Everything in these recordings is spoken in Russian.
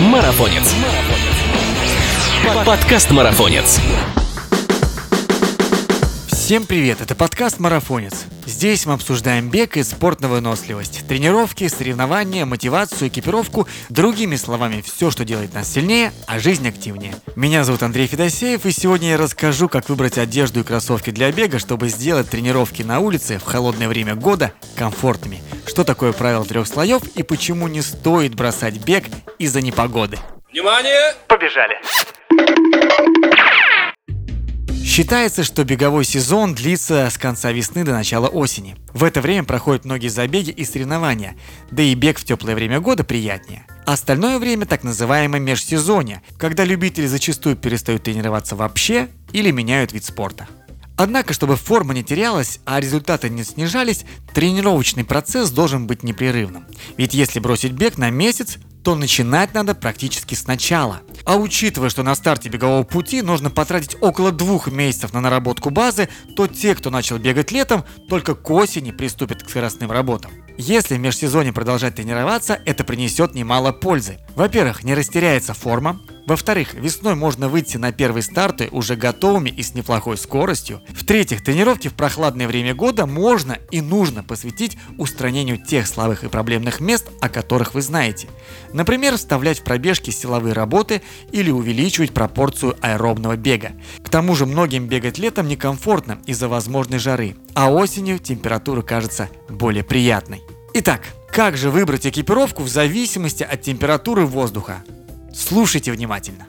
Марафонец. Подкаст Марафонец. Всем привет, это подкаст «Марафонец». Здесь мы обсуждаем бег и спорт на выносливость, тренировки, соревнования, мотивацию, экипировку, другими словами, все, что делает нас сильнее, а жизнь активнее. Меня зовут Андрей Федосеев, и сегодня я расскажу, как выбрать одежду и кроссовки для бега, чтобы сделать тренировки на улице в холодное время года комфортными. Что такое правило трех слоев и почему не стоит бросать бег из-за непогоды. Внимание! Побежали! Считается, что беговой сезон длится с конца весны до начала осени. В это время проходят многие забеги и соревнования, да и бег в теплое время года приятнее. Остальное время так называемое межсезонье, когда любители зачастую перестают тренироваться вообще или меняют вид спорта. Однако, чтобы форма не терялась, а результаты не снижались, тренировочный процесс должен быть непрерывным. Ведь если бросить бег на месяц, то начинать надо практически сначала. А учитывая, что на старте бегового пути нужно потратить около двух месяцев на наработку базы, то те, кто начал бегать летом, только к осени приступят к скоростным работам. Если в межсезонье продолжать тренироваться, это принесет немало пользы. Во-первых, не растеряется форма, во-вторых, весной можно выйти на первые старты уже готовыми и с неплохой скоростью. В-третьих, тренировки в прохладное время года можно и нужно посвятить устранению тех слабых и проблемных мест, о которых вы знаете. Например, вставлять в пробежки силовые работы или увеличивать пропорцию аэробного бега. К тому же многим бегать летом некомфортно из-за возможной жары, а осенью температура кажется более приятной. Итак, как же выбрать экипировку в зависимости от температуры воздуха? Слушайте внимательно.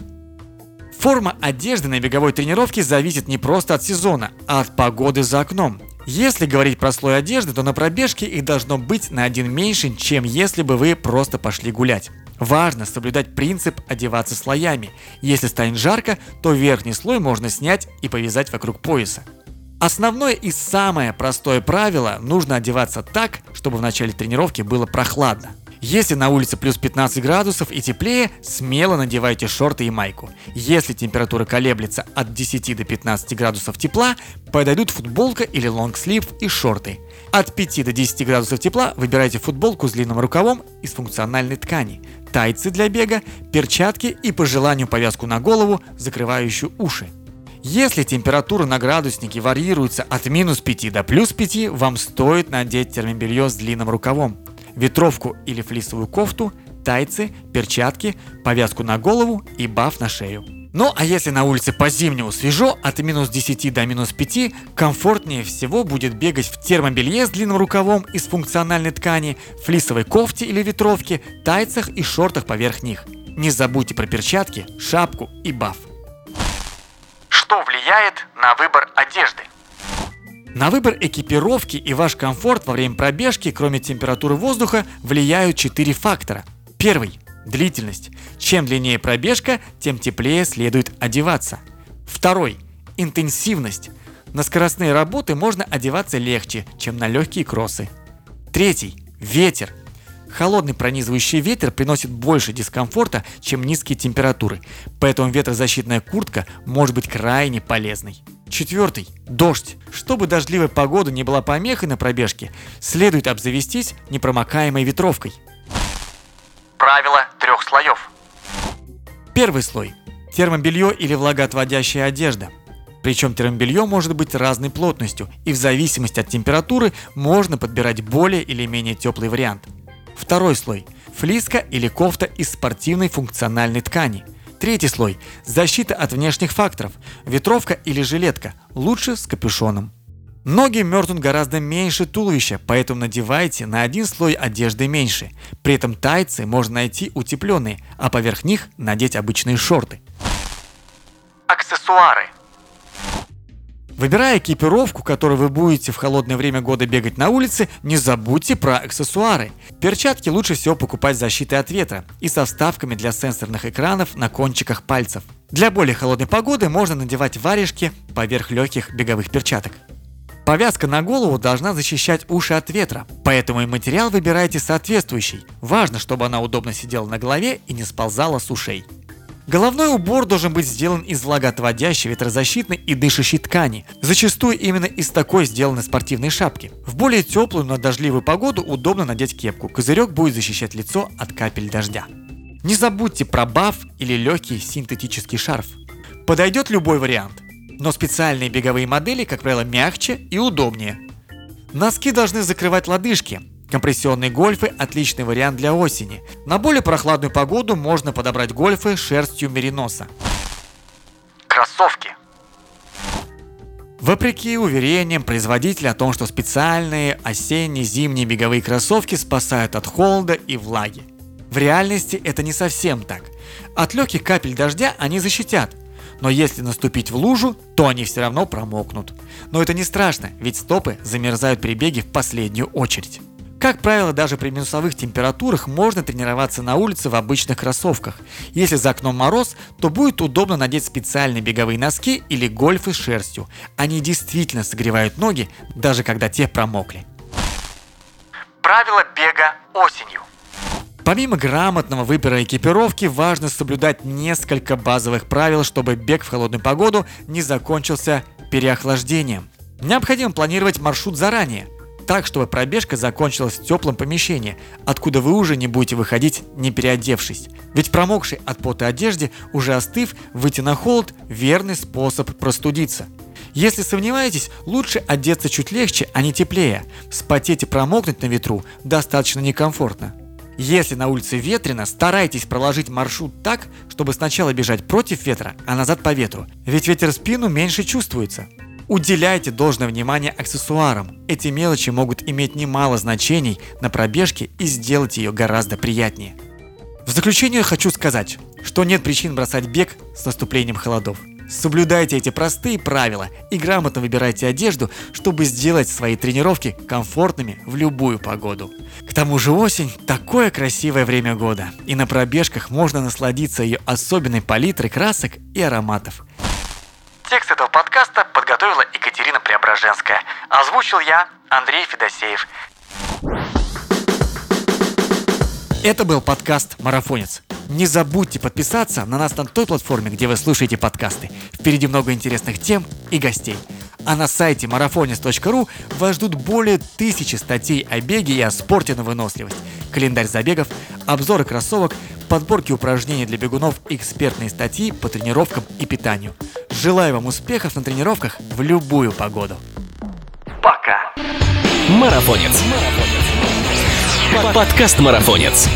Форма одежды на беговой тренировке зависит не просто от сезона, а от погоды за окном. Если говорить про слой одежды, то на пробежке их должно быть на один меньше, чем если бы вы просто пошли гулять. Важно соблюдать принцип одеваться слоями. Если станет жарко, то верхний слой можно снять и повязать вокруг пояса. Основное и самое простое правило – нужно одеваться так, чтобы в начале тренировки было прохладно. Если на улице плюс 15 градусов и теплее, смело надевайте шорты и майку. Если температура колеблется от 10 до 15 градусов тепла, подойдут футболка или лонгслив и шорты. От 5 до 10 градусов тепла выбирайте футболку с длинным рукавом из функциональной ткани, тайцы для бега, перчатки и по желанию повязку на голову, закрывающую уши. Если температура на градуснике варьируется от минус 5 до плюс 5, вам стоит надеть термобелье с длинным рукавом ветровку или флисовую кофту, тайцы, перчатки, повязку на голову и баф на шею. Ну а если на улице по-зимнему свежо, от минус 10 до минус 5, комфортнее всего будет бегать в термобелье с длинным рукавом из функциональной ткани, флисовой кофте или ветровке, тайцах и шортах поверх них. Не забудьте про перчатки, шапку и баф. Что влияет на выбор одежды? На выбор экипировки и ваш комфорт во время пробежки, кроме температуры воздуха, влияют четыре фактора. Первый – длительность. Чем длиннее пробежка, тем теплее следует одеваться. Второй – интенсивность. На скоростные работы можно одеваться легче, чем на легкие кроссы. Третий – ветер. Холодный пронизывающий ветер приносит больше дискомфорта, чем низкие температуры, поэтому ветрозащитная куртка может быть крайне полезной. Четвертый. Дождь. Чтобы дождливая погода не была помехой на пробежке, следует обзавестись непромокаемой ветровкой. Правило трех слоев. Первый слой. Термобелье или влагоотводящая одежда. Причем термобелье может быть разной плотностью, и в зависимости от температуры можно подбирать более или менее теплый вариант. Второй слой. Флиска или кофта из спортивной функциональной ткани – Третий слой – защита от внешних факторов. Ветровка или жилетка, лучше с капюшоном. Ноги мерзнут гораздо меньше туловища, поэтому надевайте на один слой одежды меньше. При этом тайцы можно найти утепленные, а поверх них надеть обычные шорты. Аксессуары – Выбирая экипировку, которую вы будете в холодное время года бегать на улице, не забудьте про аксессуары. Перчатки лучше всего покупать с защитой от ветра и со вставками для сенсорных экранов на кончиках пальцев. Для более холодной погоды можно надевать варежки поверх легких беговых перчаток. Повязка на голову должна защищать уши от ветра, поэтому и материал выбирайте соответствующий. Важно, чтобы она удобно сидела на голове и не сползала с ушей. Головной убор должен быть сделан из влагоотводящей, ветрозащитной и дышащей ткани. Зачастую именно из такой сделаны спортивные шапки. В более теплую, но дождливую погоду удобно надеть кепку. Козырек будет защищать лицо от капель дождя. Не забудьте про баф или легкий синтетический шарф. Подойдет любой вариант, но специальные беговые модели, как правило, мягче и удобнее. Носки должны закрывать лодыжки. Компрессионные гольфы – отличный вариант для осени. На более прохладную погоду можно подобрать гольфы шерстью мериноса. Кроссовки. Вопреки уверениям производителя о том, что специальные осенние зимние беговые кроссовки спасают от холода и влаги. В реальности это не совсем так. От легких капель дождя они защитят, но если наступить в лужу, то они все равно промокнут. Но это не страшно, ведь стопы замерзают при беге в последнюю очередь. Как правило, даже при минусовых температурах можно тренироваться на улице в обычных кроссовках. Если за окном мороз, то будет удобно надеть специальные беговые носки или гольфы с шерстью. Они действительно согревают ноги, даже когда те промокли. Правила бега осенью. Помимо грамотного выбора экипировки, важно соблюдать несколько базовых правил, чтобы бег в холодную погоду не закончился переохлаждением. Необходимо планировать маршрут заранее, так, чтобы пробежка закончилась в теплом помещении, откуда вы уже не будете выходить, не переодевшись. Ведь промокшей от пота одежде, уже остыв, выйти на холод – верный способ простудиться. Если сомневаетесь, лучше одеться чуть легче, а не теплее. Спотеть и промокнуть на ветру достаточно некомфортно. Если на улице ветрено, старайтесь проложить маршрут так, чтобы сначала бежать против ветра, а назад по ветру, ведь ветер спину меньше чувствуется. Уделяйте должное внимание аксессуарам. Эти мелочи могут иметь немало значений на пробежке и сделать ее гораздо приятнее. В заключение хочу сказать, что нет причин бросать бег с наступлением холодов. Соблюдайте эти простые правила и грамотно выбирайте одежду, чтобы сделать свои тренировки комфортными в любую погоду. К тому же осень – такое красивое время года, и на пробежках можно насладиться ее особенной палитрой красок и ароматов. Текст этого подкаста подготовила Екатерина Преображенская. Озвучил я, Андрей Федосеев. Это был подкаст «Марафонец». Не забудьте подписаться на нас на той платформе, где вы слушаете подкасты. Впереди много интересных тем и гостей. А на сайте marafonis.ru вас ждут более тысячи статей о беге и о спорте на выносливость, календарь забегов, обзоры кроссовок, подборки упражнений для бегунов, экспертные статьи по тренировкам и питанию. Желаю вам успехов на тренировках в любую погоду. Пока. Марафонец. Подкаст Марафонец.